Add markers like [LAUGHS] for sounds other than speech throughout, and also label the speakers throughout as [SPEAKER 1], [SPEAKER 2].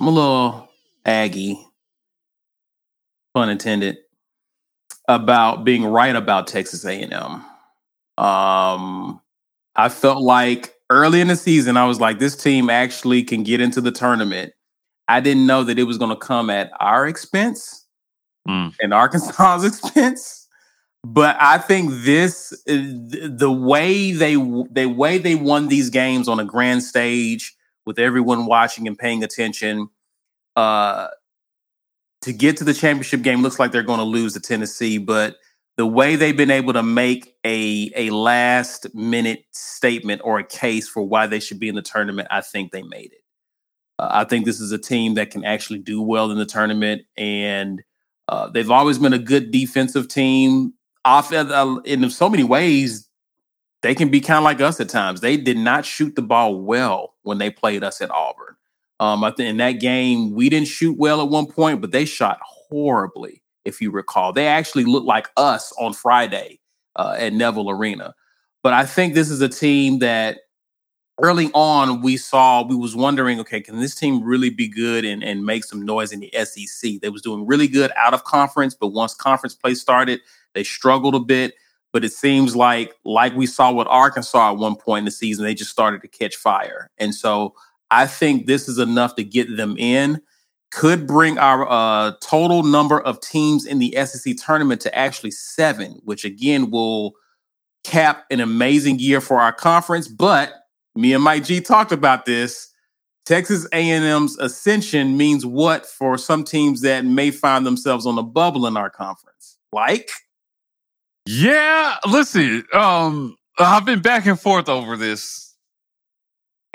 [SPEAKER 1] I'm a little aggy, pun intended, about being right about Texas A&M. Um, I felt like early in the season, I was like, this team actually can get into the tournament. I didn't know that it was going to come at our expense
[SPEAKER 2] Mm.
[SPEAKER 1] and Arkansas's [LAUGHS] expense. But I think this, uh, the way they, the way they won these games on a grand stage with everyone watching and paying attention, uh, to get to the championship game looks like they're going to lose to Tennessee, but the way they've been able to make a a last minute statement or a case for why they should be in the tournament, I think they made it. Uh, I think this is a team that can actually do well in the tournament, and uh, they've always been a good defensive team. Off uh, in so many ways, they can be kind of like us at times. They did not shoot the ball well when they played us at Auburn. Um, I think in that game we didn't shoot well at one point, but they shot horribly. If you recall, they actually looked like us on Friday uh, at Neville Arena. But I think this is a team that early on we saw we was wondering, okay, can this team really be good and, and make some noise in the SEC? They was doing really good out of conference, but once conference play started, they struggled a bit. But it seems like, like we saw with Arkansas at one point in the season, they just started to catch fire. And so I think this is enough to get them in. Could bring our uh, total number of teams in the SEC tournament to actually seven, which again will cap an amazing year for our conference. But me and Mike G talked about this. Texas A&M's ascension means what for some teams that may find themselves on a bubble in our conference? Like,
[SPEAKER 2] Yeah, listen, um, I've been back and forth over this.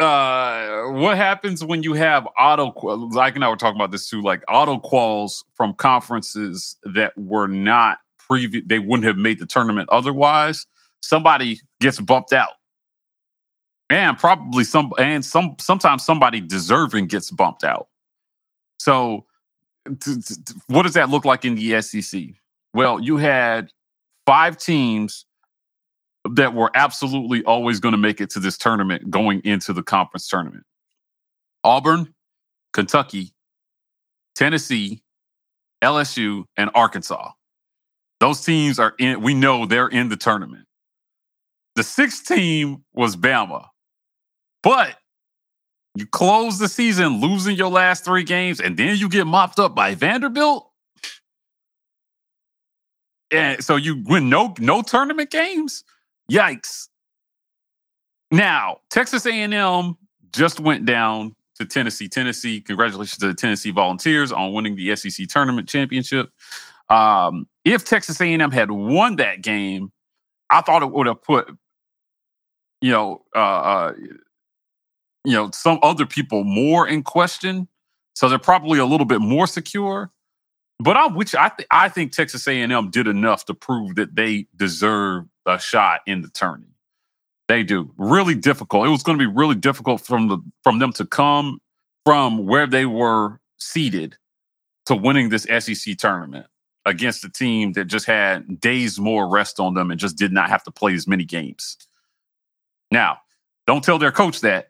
[SPEAKER 2] What happens when you have auto? Like, and I were talking about this too. Like auto quals from conferences that were not previous, they wouldn't have made the tournament otherwise. Somebody gets bumped out, and probably some, and some. Sometimes somebody deserving gets bumped out. So, t- t- what does that look like in the SEC? Well, you had five teams that were absolutely always going to make it to this tournament going into the conference tournament Auburn, Kentucky, Tennessee, LSU, and Arkansas. Those teams are in, we know they're in the tournament. The sixth team was Bama, but you close the season losing your last three games, and then you get mopped up by Vanderbilt. And so you win no no tournament games. Yikes! Now Texas A&M just went down to Tennessee. Tennessee, congratulations to the Tennessee Volunteers on winning the SEC tournament championship. Um, if Texas A&M had won that game, I thought it would have put you know uh, uh, you know some other people more in question. So they're probably a little bit more secure. But I which I th- I think Texas A&M did enough to prove that they deserve a shot in the tourney. They do. Really difficult. It was going to be really difficult from the from them to come from where they were seated to winning this SEC tournament against a team that just had days more rest on them and just did not have to play as many games. Now, don't tell their coach that.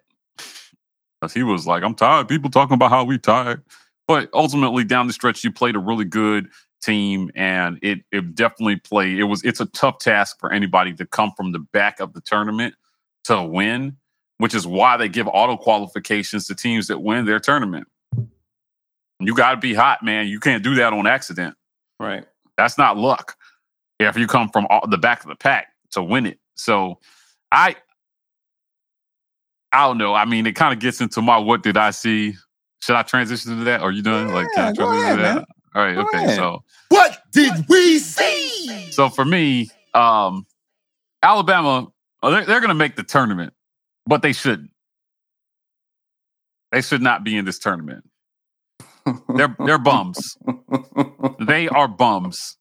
[SPEAKER 2] Because he was like, I'm tired. People talking about how we tired. But ultimately, down the stretch, you played a really good team, and it it definitely played. It was it's a tough task for anybody to come from the back of the tournament to win, which is why they give auto qualifications to teams that win their tournament. You got to be hot, man. You can't do that on accident.
[SPEAKER 1] right?
[SPEAKER 2] That's not luck. If you come from all, the back of the pack to win it, so I, I don't know. I mean, it kind of gets into my what did I see? Should I transition to that? Are you done? like, can I transition
[SPEAKER 1] ahead,
[SPEAKER 2] to that?
[SPEAKER 1] man.
[SPEAKER 2] All right. Okay.
[SPEAKER 1] ahead.
[SPEAKER 2] So,
[SPEAKER 3] What did we see?
[SPEAKER 2] so for me, um, Alabama, they're, they're going to make the tournament, but they shouldn't. They should not be in this tournament. They're they're bums. They are bums.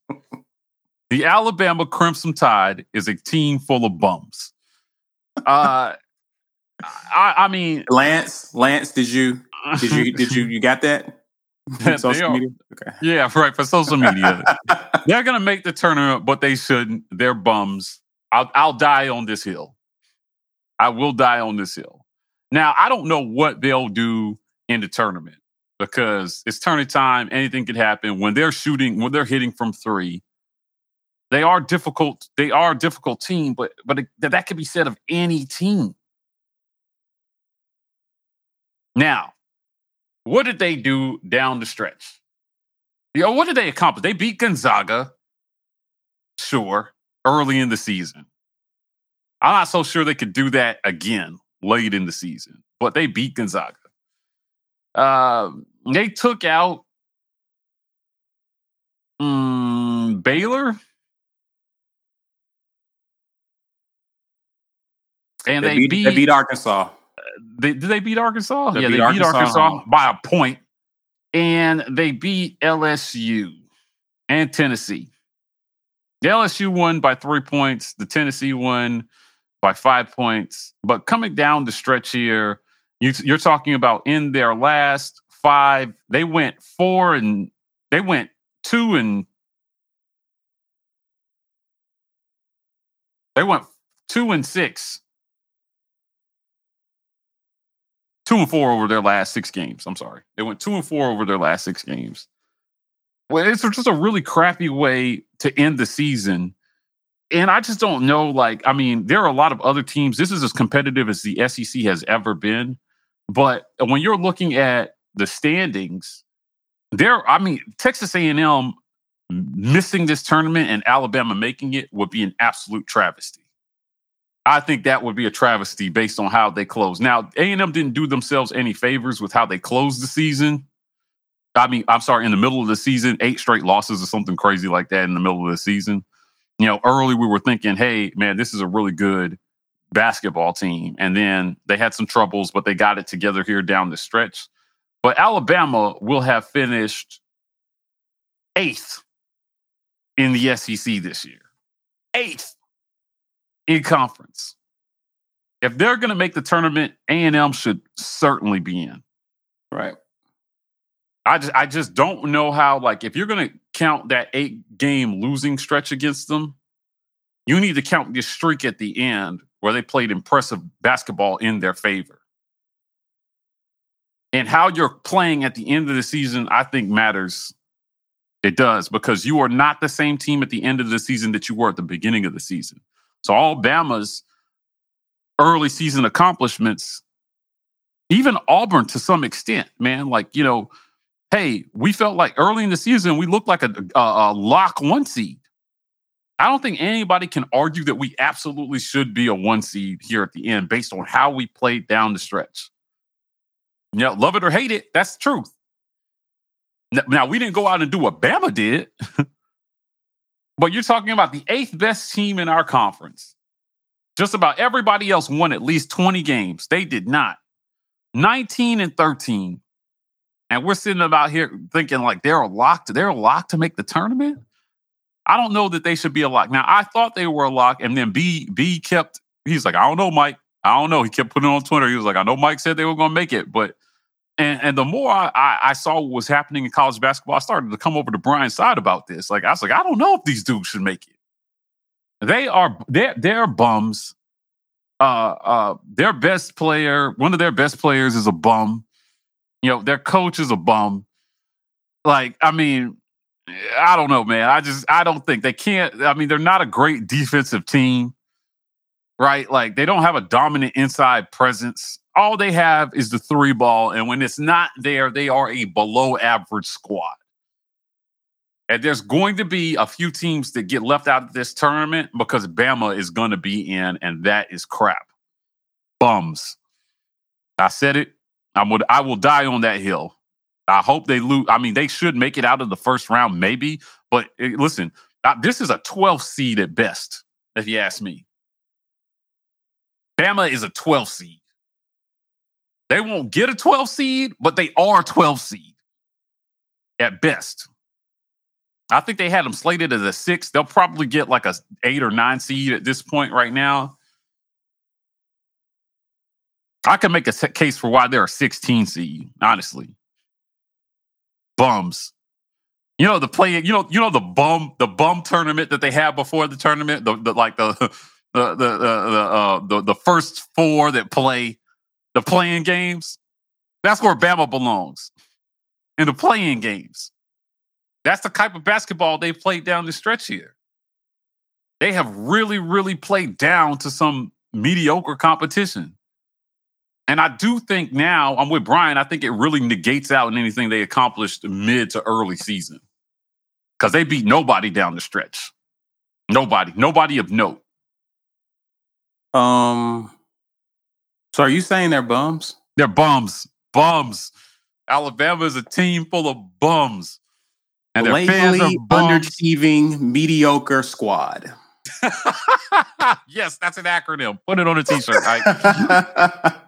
[SPEAKER 2] The Alabama Crimson Tide is a team full of bums. Uh, I, I mean,
[SPEAKER 1] Lance, Lance, did you did you did you [LAUGHS] you got that? [LAUGHS] Social
[SPEAKER 2] are-
[SPEAKER 1] media? Okay.
[SPEAKER 2] Yeah, [LAUGHS] right. For social media, [LAUGHS] they're gonna make the tournament, but they shouldn't. They're bums. I'll I'll die on this hill. I will die on this hill. Now I don't know what they'll do in the tournament because it's turning time. Anything could happen when they're shooting, when they're hitting from three. They are difficult. They are a difficult team, but but it, that could be said of any team. Now, what did they do down the stretch? You know, what did they accomplish? They beat Gonzaga, sure, early in the season. I'm not so sure they could do that again late in the season, but they beat Gonzaga. Uh, they took out um, Baylor. And
[SPEAKER 1] They,
[SPEAKER 2] they,
[SPEAKER 1] beat, they beat Arkansas.
[SPEAKER 2] They, did they beat Arkansas?
[SPEAKER 1] They
[SPEAKER 2] yeah,
[SPEAKER 1] beat
[SPEAKER 2] they beat
[SPEAKER 1] Arkansas.
[SPEAKER 2] Arkansas by a point, and they beat LSU and Tennessee. The LSU won by three points. The Tennessee won by five points. But coming down the stretch here, you, you're talking about in their last five, they went four and they went two and they went two and six two and four over their last six games. I'm sorry. They went two and four over their last six games. Well, it's just a really crappy way to end the season. And I just don't know. Like, I mean, there are a lot of other teams. This is as competitive as the SEC has ever been. But when you're looking at the standings, there, I mean, Texas A&M missing this tournament and Alabama making it would be an absolute travesty. I think that would be a travesty based on how they closed. Now, A&M didn't do themselves any favors with how they closed the season. I mean, I'm sorry, in the middle of the season, eight straight losses or something crazy like that in the middle of the season. You know, early we were thinking, hey, man, this is a really good basketball team. And then they had some troubles, but they got it together here down the stretch. But Alabama will have finished eighth in the SEC this year. Eighth in conference. If they're going to make the tournament, A&M should certainly be in.
[SPEAKER 1] Right.
[SPEAKER 2] I just I just don't know how like if you're going to count that 8 game losing stretch against them, you need to count this streak at the end where they played impressive basketball in their favor. And how you're playing at the end of the season I think matters. It does because you are not the same team at the end of the season that you were at the beginning of the season. So Alabama's early season accomplishments, even Auburn to some extent, man, like, you know, hey, we felt like early in the season we looked like a, a, a lock one seed. I don't think anybody can argue that we absolutely should be a one seed here at the end based on how we played down the stretch. Yeah, love it or hate it, that's the truth. Now, we didn't go out and do what Bama did, [LAUGHS] but you're talking about the eighth best team in our conference. Just about everybody else won at least 20 games. They did not. 19 and 13. And we're sitting about here thinking like they're locked. They're locked to make the tournament. I don't know that they should be a lock. Now I thought they were a lock, and then B B kept. He's like, I don't know, Mike. I don't know. He kept putting on Twitter. He was like, I know Mike said they were going to make it, but and and the more I, I saw what was happening in college basketball, I started to come over to Brian's side about this. Like I was like, I don't know if these dudes should make it. They are they're they're bums. Uh uh their best player, one of their best players is a bum. You know, their coach is a bum. Like, I mean, I don't know, man. I just I don't think they can't. I mean, they're not a great defensive team, right? Like they don't have a dominant inside presence. All they have is the three ball, and when it's not there, they are a below average squad. And there's going to be a few teams that get left out of this tournament because Bama is going to be in, and that is crap. Bums. I said it. I would. I will die on that hill. I hope they lose. I mean, they should make it out of the first round, maybe. But eh, listen, uh, this is a 12 seed at best, if you ask me. Bama is a 12 seed. They won't get a 12 seed, but they are a 12 seed at best. I think they had them slated as a six. They'll probably get like a eight or nine seed at this point right now. I can make a case for why they're a 16 seed, honestly. Bums. You know the play. You know you know the bum the bum tournament that they have before the tournament. The, the like [LAUGHS] the the the the, uh, the the first four that play the play-in games. That's where Bama belongs. in the play-in games. That's the type of basketball they played down the stretch here. They have really, really played down to some mediocre competition. And I do think now, I'm with Brian, I think it really negates out in anything they accomplished mid to early season. Because they beat nobody down the stretch. Nobody. Nobody of note.
[SPEAKER 1] Um. So are you saying they're bums?
[SPEAKER 2] They're bums. Bums. Alabama is a team full of bums. And their fans are bums.
[SPEAKER 1] underachieving, mediocre squad. [LAUGHS]
[SPEAKER 2] yes, that's an acronym. Put it on a t-shirt. [LAUGHS]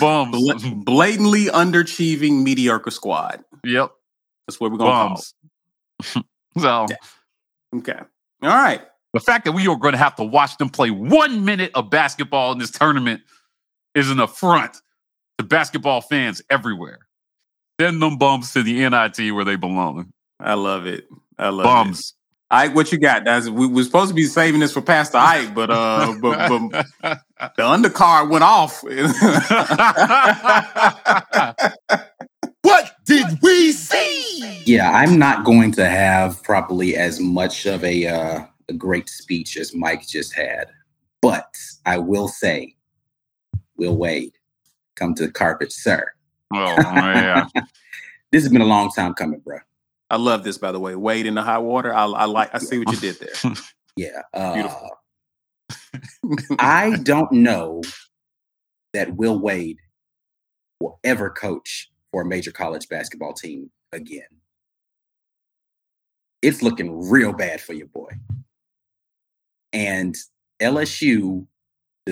[SPEAKER 2] Bums.
[SPEAKER 1] Bla- blatantly underachieving, mediocre squad.
[SPEAKER 2] yep.
[SPEAKER 1] That's what we're gonna
[SPEAKER 2] Bums. [LAUGHS] so
[SPEAKER 1] call. Okay. All right.
[SPEAKER 2] the fact that we are going to have to watch them play one minute of basketball in this tournament is an affront to basketball fans everywhere. Send them bums to the NIT where they belong.
[SPEAKER 1] I love it. I love it. Ike, what you got? That's we were supposed to be saving this for Pastor Ike, but uh, but, but [LAUGHS] the undercard went off. [LAUGHS]
[SPEAKER 3] What did we see?
[SPEAKER 4] Yeah, I'm not going to have probably as much of a uh, a great speech as Mike just had, but I will say, Will Wade, come to the carpet, sir.
[SPEAKER 2] oh, yeah. [LAUGHS]
[SPEAKER 4] This has been a long time coming, bro.
[SPEAKER 1] I love this, by the way. Wade in the high water. I, I like. I see what you did there. [LAUGHS]
[SPEAKER 4] Yeah. Uh,
[SPEAKER 1] Beautiful. [LAUGHS]
[SPEAKER 4] I don't know that Will Wade will ever coach for a major college basketball team again. It's looking real bad for your boy. And LSU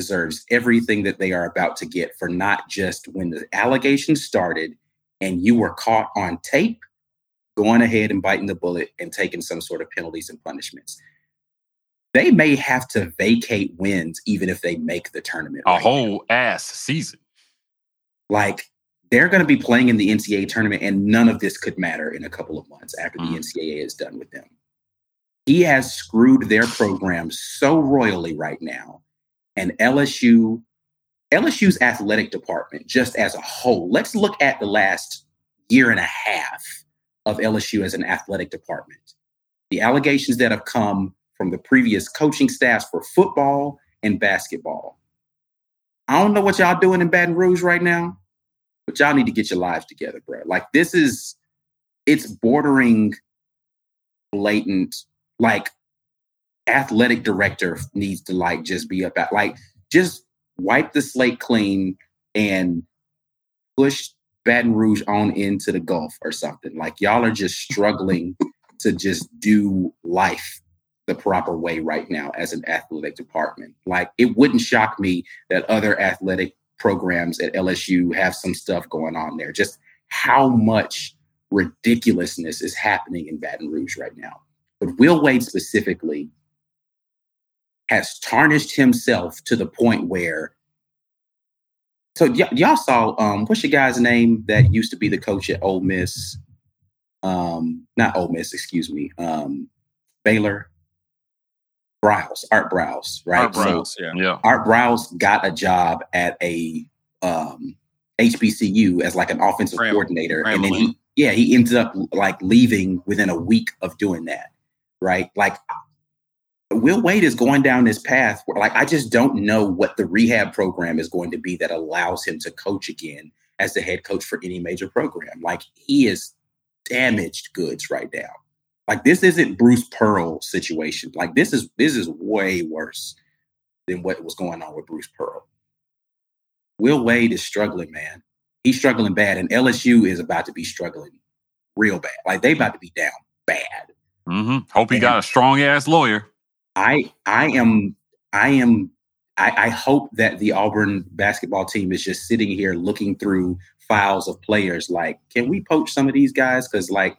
[SPEAKER 4] deserves everything that they are about to get for not just when the allegations started and you were caught on tape going ahead and biting the bullet and taking some sort of penalties and punishments. They may have to vacate wins even if they make the tournament.
[SPEAKER 2] A
[SPEAKER 4] right now.
[SPEAKER 2] whole ass season.
[SPEAKER 4] like they're going to be playing in the NCAA tournament, and none of this could matter in a couple of months after
[SPEAKER 2] Mm.
[SPEAKER 4] the NCAA is done with them. He has screwed their program so royally right now, and LSU, LSU's athletic department, just as a whole. Let's look at the last year and a half of LSU as an athletic department. The allegations that have come from the previous coaching staffs for football and basketball. I don't know what y'all doing in Baton Rouge right now, but y'all need to get your lives together, bro. Like this is, it's bordering blatant. Like athletic director needs to like just be at like just wipe the slate clean and push Baton Rouge on into the Gulf or something. Like y'all are just struggling to just do life the proper way right now as an athletic department. Like it wouldn't shock me that other athletic programs at LSU have some stuff going on there. Just how much ridiculousness is happening in Baton Rouge right now. But Will Wade specifically has tarnished himself to the point where so y- y'all saw um what's your guy's name that used to be the coach at Ole Miss? Um, not Ole Miss, excuse me. Um, Baylor. Briles, Art Briles, right?
[SPEAKER 1] Art
[SPEAKER 4] So
[SPEAKER 1] Briles, yeah.
[SPEAKER 2] Yeah.
[SPEAKER 4] Art Briles got a job at a um, HBCU as like an offensive
[SPEAKER 1] Grambling.
[SPEAKER 4] coordinator, and then he, yeah, he ended up like leaving within a week of doing that, right? Like Will Wade is going down this path where, like, I just don't know what the rehab program is going to be that allows him to coach again as the head coach for any major program. Like, he is damaged goods right now. Like, this isn't Bruce Pearl situation. Like, this is this is way worse than what was going on with Bruce Pearl. Will Wade is struggling, man. He's struggling bad, and LSU is about to be struggling real bad. Like, they about to be down bad.
[SPEAKER 2] Mm-hmm. Hope he got a strong ass lawyer.
[SPEAKER 4] I I am I am I, I hope that the Auburn basketball team is just sitting here looking through files of players like, can we poach some of these guys? Because like,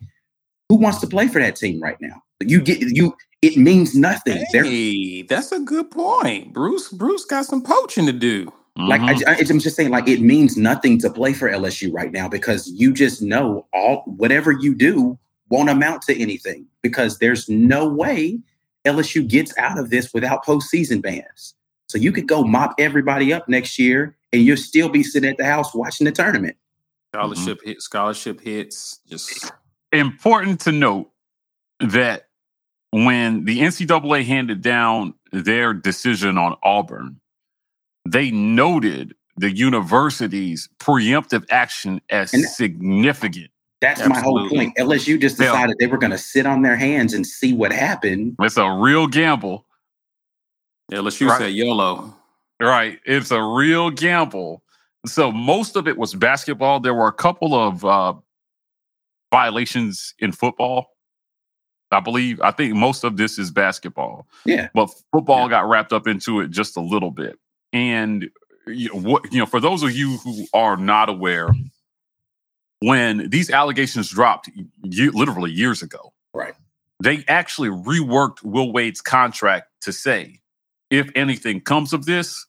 [SPEAKER 4] who wants to play for that team right now? You get you. It means nothing. They're
[SPEAKER 1] Hey, that's a good point. Bruce Bruce got some poaching to do.
[SPEAKER 4] like I,
[SPEAKER 2] Mhm.
[SPEAKER 4] I, I'm just saying, like it means nothing to play for LSU right now because you just know all whatever you do won't amount to anything because there's no way LSU gets out of this without postseason bans. So you could go mop everybody up next year and you'll still be sitting at the house watching the tournament.
[SPEAKER 1] Scholarship hit, scholarship hits. Just
[SPEAKER 2] Important to note that when the NCAA handed down their decision on Auburn, they noted the university's preemptive action as
[SPEAKER 4] And-
[SPEAKER 2] significant.
[SPEAKER 4] That's my whole
[SPEAKER 1] Absolutely.
[SPEAKER 4] point. LSU just
[SPEAKER 2] Yeah.
[SPEAKER 4] decided they were going to sit on their hands and see what happened.
[SPEAKER 2] It's a real gamble.
[SPEAKER 1] LSU
[SPEAKER 2] Right.
[SPEAKER 1] said YOLO.
[SPEAKER 2] Right. It's a real gamble. So most of it was basketball. There were a couple of uh, violations in football. I believe. I think most of this is basketball.
[SPEAKER 4] Yeah.
[SPEAKER 2] But football got wrapped up into it just a little bit. And you know, what you know, for those of you who are not aware, when these allegations dropped ye- literally years ago,
[SPEAKER 4] Right.
[SPEAKER 2] they actually reworked Will Wade's contract to say, if anything comes of this,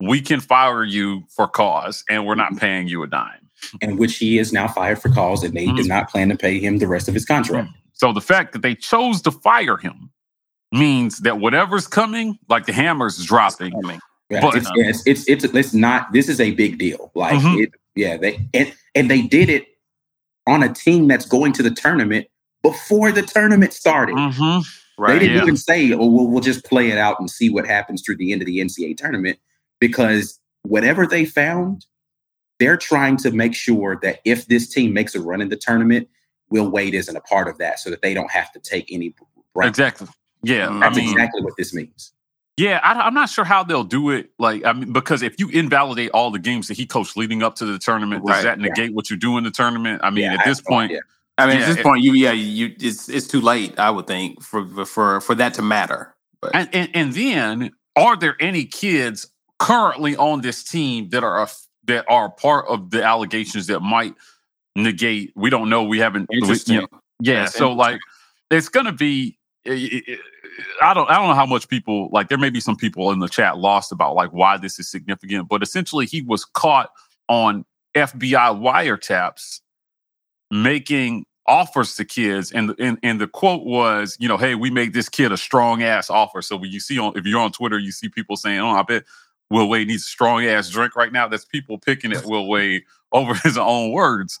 [SPEAKER 2] we can fire you for cause and we're not paying you a dime.
[SPEAKER 4] And which he is now fired for cause, and they do
[SPEAKER 2] Mhm.
[SPEAKER 4] not plan to pay him the rest of his contract.
[SPEAKER 2] So the fact that they chose to fire him means that whatever's coming, like the hammer's dropping.
[SPEAKER 4] Yeah,
[SPEAKER 2] But-
[SPEAKER 4] it's, it's, it's it's it's not. This is a big deal. Like,
[SPEAKER 2] Mhm.
[SPEAKER 4] it, yeah, they and and they did it on a team that's going to the tournament before the tournament started.
[SPEAKER 2] Mhm.
[SPEAKER 4] They didn't
[SPEAKER 2] yeah.
[SPEAKER 4] even say, "Oh, we'll, we'll just play it out and see what happens through the end of the NCAA tournament," because whatever they found, they're trying to make sure that if this team makes a run in the tournament, Will Wade isn't a part of that, so that they don't have to take any. brunt.
[SPEAKER 2] Exactly. Yeah.
[SPEAKER 1] Mm.
[SPEAKER 2] I
[SPEAKER 4] That's
[SPEAKER 2] mean,
[SPEAKER 4] exactly what this means.
[SPEAKER 2] Yeah, I, am not sure how they'll do it. Like, I mean, because if you invalidate all the games that he coached leading up to the tournament,
[SPEAKER 1] Right,
[SPEAKER 2] does that
[SPEAKER 4] yeah.
[SPEAKER 2] negate what you do in the tournament? I mean,
[SPEAKER 4] Yeah,
[SPEAKER 2] at this point,
[SPEAKER 4] idea.
[SPEAKER 1] I mean,
[SPEAKER 2] Yeah,
[SPEAKER 1] at this
[SPEAKER 2] it-
[SPEAKER 1] point, you yeah, you it's it's too late. I would think for for for that to matter. But
[SPEAKER 2] And, and and then, are there any kids currently on this team that are a- that are part of the allegations that might negate? We don't know. We haven't. we- you know, yeah.
[SPEAKER 1] That's
[SPEAKER 2] So like, it's gonna be. i- i- i- don't. I don't know how much people like. There may be some people in the chat lost about like why this is significant, but essentially, he was caught on FBI wiretaps making offers to kids and, the- and and the quote was you know hey we made this kid a strong ass offer so when you see on if you're on twitter you see people saying oh i bet will wade needs a strong ass drink right now that's people picking at will wade over [LAUGHS] his own words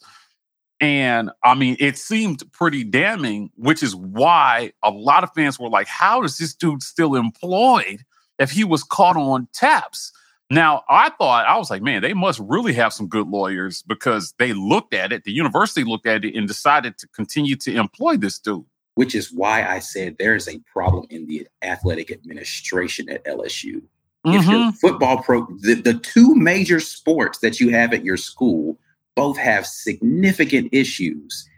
[SPEAKER 2] and i mean it seemed pretty damning which is why a lot of fans were like how is this dude still employed if he was caught on taps now, I thought, I was like, man, they must really have some good lawyers because they looked at it, the university looked at it and decided to continue to employ this dude.
[SPEAKER 4] which is why I said there is a problem in the athletic administration at LSU. If your
[SPEAKER 2] Mhm.
[SPEAKER 4] football pro, the, the two major sports that you have at your school both have significant issues.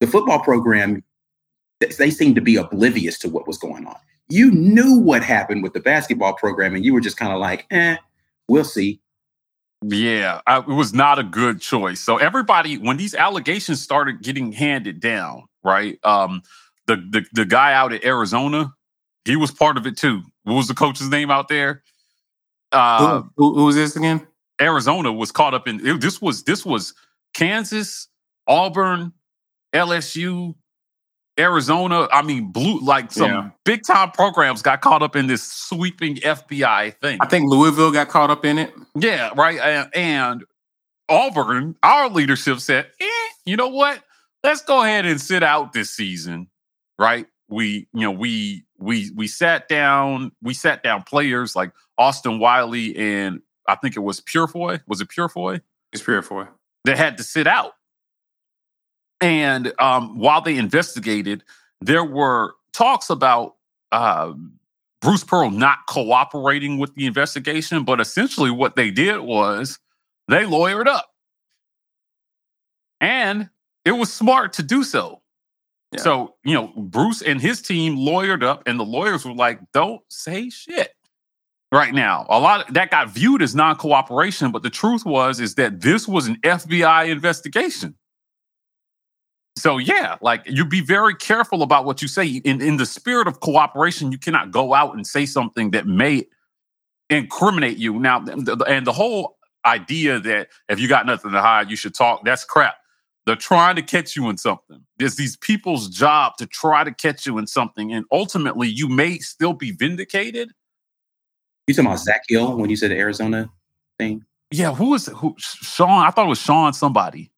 [SPEAKER 4] The football program, they seem to be oblivious to what was going on. You knew what happened with the basketball program, and you were just kind of like, eh, we'll see.
[SPEAKER 2] Yeah, I, it was not a good choice. So everybody, when these allegations started getting handed down, right? Um, the the the guy out at Arizona, he was part of it too. What was the coach's name out there? Uh,
[SPEAKER 1] who, who was this again?
[SPEAKER 2] Arizona was caught up in it, this was this was Kansas, Auburn, LSU, Arizona. I mean, blue like some
[SPEAKER 1] Yeah.
[SPEAKER 2] big time programs got caught up in this sweeping FBI thing.
[SPEAKER 1] I think Louisville got caught up in it.
[SPEAKER 2] Yeah, right. And, and Auburn, our leadership said, eh, you know what? Let's go ahead and sit out this season. Right. We, you know, we we we sat down, we sat down players like Austin Wiley and I think it was Purifoy. Was it Purifoy?
[SPEAKER 1] It's pure for
[SPEAKER 2] That had to sit out. And um, while they investigated, there were talks about um, Bruce Pearl not cooperating with the investigation, but essentially what they did was they lawyered up. And it was smart to do so.
[SPEAKER 1] Yeah.
[SPEAKER 2] So, you know, Bruce and his team lawyered up, and the lawyers were like, don't say shit right now. A lot of, that got viewed as non-cooperation, but the truth was is that this was an FBI investigation. So yeah, like you be very careful about what you say. In in the spirit of cooperation, you cannot go out and say something that may incriminate you. Now, and the whole idea that if you got nothing to hide, you should talk. That's crap. They're trying to catch you in something. It's these people's job to try to catch you in something, and ultimately, you may still be vindicated.
[SPEAKER 4] You talking about Zach Hill when you said the Arizona thing?
[SPEAKER 2] Yeah, who was who? Sean. I thought it was Sean somebody.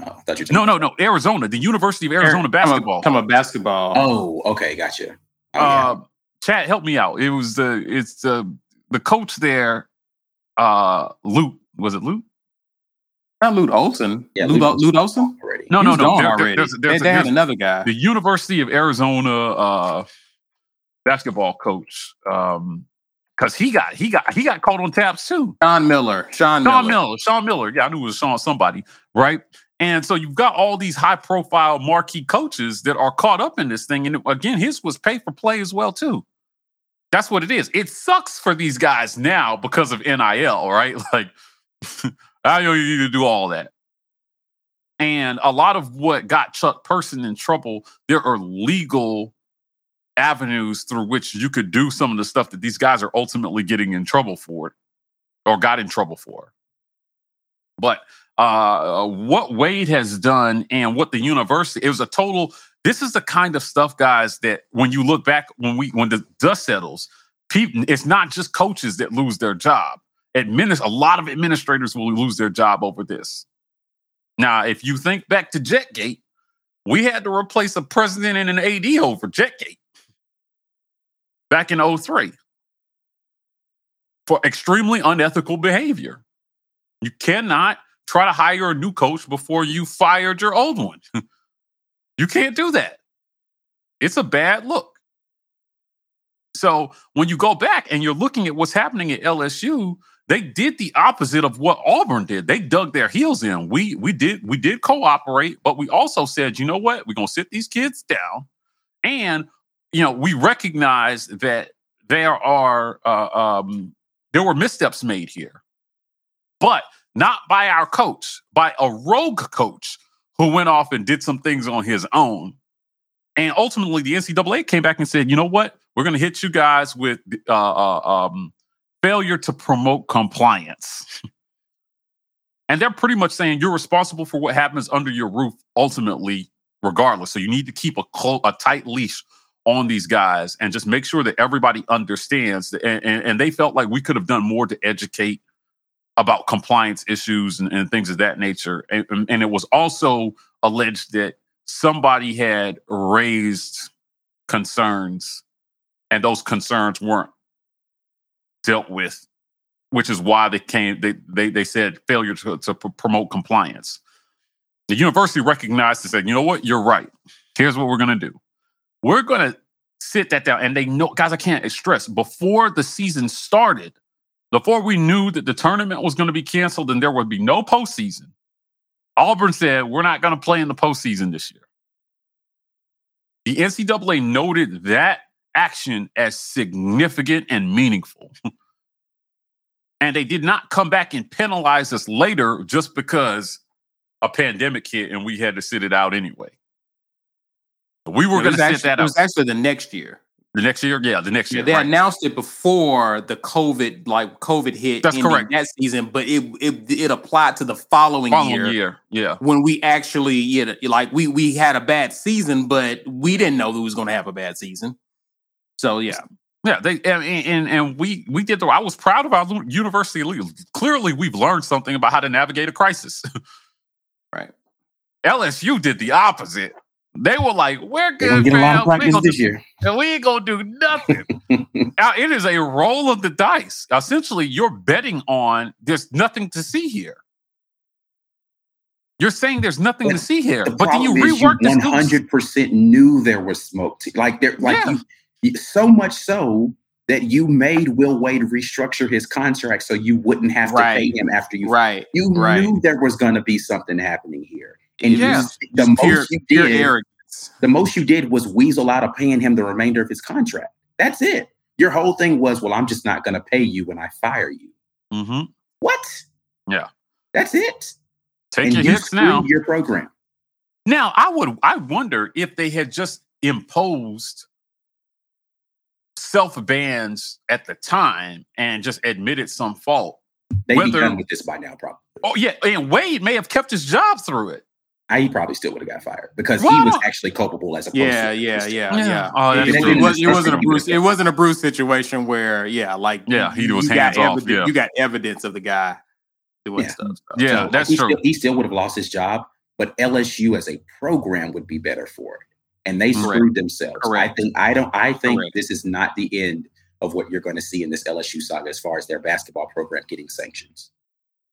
[SPEAKER 4] Oh, I thought you
[SPEAKER 2] No, no, no. Arizona, the University of Arizona basketball.
[SPEAKER 1] Come on, basketball.
[SPEAKER 4] Oh, okay, gotcha. Oh, yeah.
[SPEAKER 2] uh, Chad, help me out. It was the it's the the coach there. Uh, Luke was it Luke?
[SPEAKER 1] Not Lute Olson.
[SPEAKER 4] Yeah,
[SPEAKER 1] Lute,
[SPEAKER 4] Lute
[SPEAKER 1] Lute Olson.
[SPEAKER 4] already.
[SPEAKER 2] No, no, no. There- there-
[SPEAKER 1] already.
[SPEAKER 2] there's-
[SPEAKER 1] they
[SPEAKER 2] there's-
[SPEAKER 1] they had another guy.
[SPEAKER 2] the University of Arizona uh, basketball coach. Um, because he got he got he got caught on taps too.
[SPEAKER 1] Sean Miller. Sean,
[SPEAKER 2] Sean
[SPEAKER 1] Miller.
[SPEAKER 2] Miller, Sean Miller. Yeah, I knew it was Sean somebody, right? And so you've got all these high profile marquee coaches that are caught up in this thing. And again, his was pay for play as well, too. That's what it is. It sucks for these guys now because of NIL, right? [LAUGHS] Like, [LAUGHS] I know you need to do all that. And a lot of what got Chuck Person in trouble, there are legal avenues through which you could do some of the stuff that these guys are ultimately getting in trouble for or got in trouble for. But uh, what Wade has done and what the university, it was a total. This is the kind of stuff, guys, that when you look back, when we when the dust settles, people, it's not just coaches that lose their job. Adminis- a lot of administrators will lose their job over this. Now, if you think back to Jetgate, we had to replace a president and an AD over Jetgate back in 03 for extremely unethical behavior. You cannot try to hire a new coach before you fired your old one. [LAUGHS] you can't do that. It's a bad look. So when you go back and you're looking at what's happening at LSU, they did the opposite of what Auburn did. They dug their heels in. We we did we did cooperate, but we also said, you know what? We're gonna sit these kids down, and you know we recognize that there are uh, um, there were missteps made here, but not by our coach, by a rogue coach who went off and did some things on his own. And ultimately, the NCAA came back and said, you know what? We're going to hit you guys with uh, uh, um, failure to promote compliance. and they're pretty much saying you're responsible for what happens under your roof ultimately, regardless. So you need to keep a, a tight leash on these guys and just make sure that everybody understands. That, and, and, and they felt like we could have done more to educate about compliance issues and, and things of that nature. And, and it was also alleged that somebody had raised concerns and those concerns weren't dealt with, which is why they came, they, they, they said failure to, to pr- promote compliance. The university recognized and said, you know what, you're right. Here's what we're going to do. We're going to sit that down. And they know, guys, I can't stress, before the season started, before we knew that the tournament was going to be canceled and there would be no postseason, Auburn said, we're not going to play in the postseason this year. The NCAA noted that action as significant and meaningful. [LAUGHS] and they did not come back and penalize us later just because a pandemic hit and we had to sit it out anyway. We were going to
[SPEAKER 1] actually-
[SPEAKER 2] that
[SPEAKER 1] It was actually the next year.
[SPEAKER 2] The next year? Yeah, the next year.
[SPEAKER 1] Yeah, they
[SPEAKER 2] right.
[SPEAKER 1] announced it before the COVID, like COVID hit.
[SPEAKER 2] That's correct.
[SPEAKER 1] That season, but it it it applied to the following,
[SPEAKER 2] Following
[SPEAKER 1] year,
[SPEAKER 2] year. Yeah.
[SPEAKER 1] when we actually, know, like we we had a bad season, but we didn't know we was going to have a bad season. So yeah,
[SPEAKER 2] Yeah, they and, and and we we did the. I was proud of our university league. Clearly, we've learned something about how to navigate a crisis.
[SPEAKER 1] Right. [LAUGHS]
[SPEAKER 2] LSU did the opposite. They were like, "We're good,
[SPEAKER 4] get a lot of
[SPEAKER 2] fam. We
[SPEAKER 4] this
[SPEAKER 2] do-
[SPEAKER 4] year. [LAUGHS]
[SPEAKER 2] and we ain't gonna do nothing." [LAUGHS] Now, it is a roll of the dice. Essentially, you're betting on there's nothing to see here. You're saying there's nothing to see here,
[SPEAKER 4] The
[SPEAKER 2] but then you rework this.
[SPEAKER 4] Hundred percent knew there was smoke. To, like there, like
[SPEAKER 2] Yeah.
[SPEAKER 4] you, you- so much so that you made Will Wade restructure his contract so you wouldn't have to
[SPEAKER 1] Right.
[SPEAKER 4] pay him after you.
[SPEAKER 1] right.
[SPEAKER 4] You
[SPEAKER 1] right.
[SPEAKER 4] knew there was going to be something happening here, and you- the
[SPEAKER 1] It's pure,
[SPEAKER 4] most you did,
[SPEAKER 1] arrogance.
[SPEAKER 4] the most you did was weasel out of paying him the remainder of his contract. That's it. Your whole thing was, well, I'm just not going to pay you when I fire you.
[SPEAKER 2] Mhm.
[SPEAKER 4] What?
[SPEAKER 2] Yeah.
[SPEAKER 4] That's it.
[SPEAKER 2] Take
[SPEAKER 4] and
[SPEAKER 2] your
[SPEAKER 4] you
[SPEAKER 2] hits now.
[SPEAKER 4] your program.
[SPEAKER 2] Now, I would I wonder if they had just imposed self bans at the time and just admitted some fault.
[SPEAKER 4] They'd be done with this by now, probably.
[SPEAKER 2] Oh yeah, and Wade may have kept his job through it.
[SPEAKER 4] I, he probably still would have got fired because
[SPEAKER 2] Why
[SPEAKER 4] he was actually culpable as a
[SPEAKER 1] Yeah,
[SPEAKER 4] person.
[SPEAKER 1] yeah, yeah,
[SPEAKER 2] Yeah.
[SPEAKER 1] yeah.
[SPEAKER 2] Oh,
[SPEAKER 1] it, it was, it wasn't a. Bruce. It wasn't a Bruce situation where, yeah, like
[SPEAKER 2] Yeah, he was
[SPEAKER 1] you
[SPEAKER 2] hands
[SPEAKER 1] got
[SPEAKER 2] off,
[SPEAKER 1] evidence-
[SPEAKER 2] yeah.
[SPEAKER 1] You got evidence of the guy. doing
[SPEAKER 4] Yeah.
[SPEAKER 1] stuff. So,
[SPEAKER 2] Yeah,
[SPEAKER 4] So,
[SPEAKER 2] that's
[SPEAKER 4] he
[SPEAKER 2] true.
[SPEAKER 4] Still, he still would have lost his job, but LSU as a program would be better for it. And they
[SPEAKER 2] Correct.
[SPEAKER 4] screwed themselves.
[SPEAKER 1] Correct.
[SPEAKER 4] I think I don't I think
[SPEAKER 1] Correct.
[SPEAKER 4] this is not the end of what you're going to see in this LSU saga as far as their basketball program getting sanctions.